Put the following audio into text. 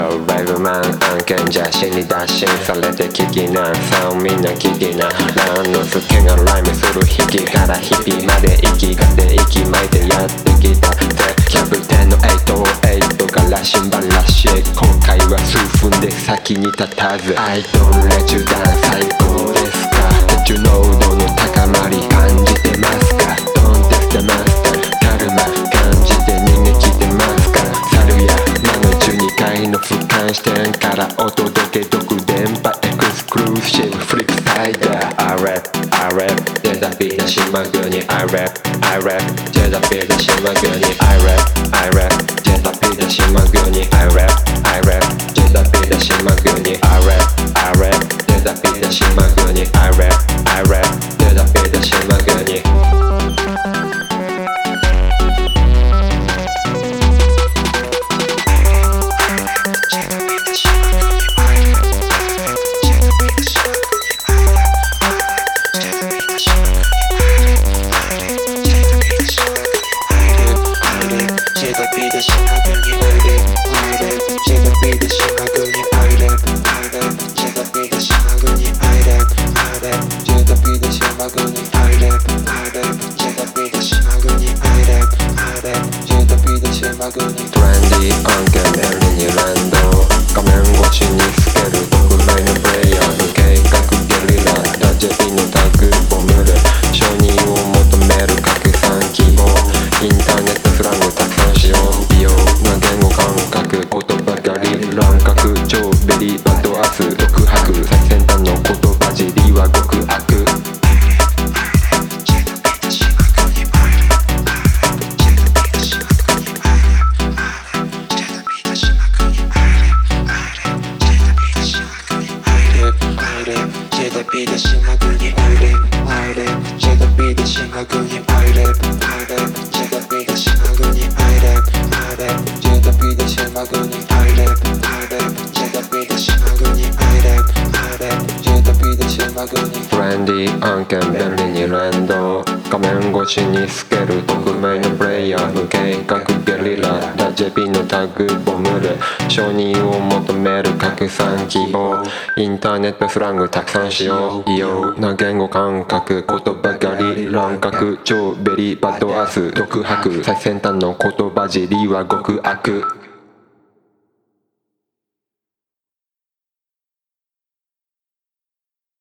万案件じゃ死に打診されて危機なさをみんな危機なランのスケがライムする引きから日々まで息がで息巻いてやってきた。ぜキャプテンの808から新版らしい今回は数分で先に立たず。I don't let you down 最高ですか？鉄中濃度の高まりからお届け独電波エクスクルーシブフリップサイダー I rap I rap デザビーな島国 I rap I rap デザビーな島国 I rap I rap デザビーな島国 I rap I rap トレンディー案件便利に連動画面越しに透ける匿名のプレイヤー無計画ゲリララジェピのタグボムで承認を求める拡散希望インターネットスラングたくさん使用異様な言語感覚言葉狩り乱獲超ベリーバッドアース独白最先端の言葉尻は極悪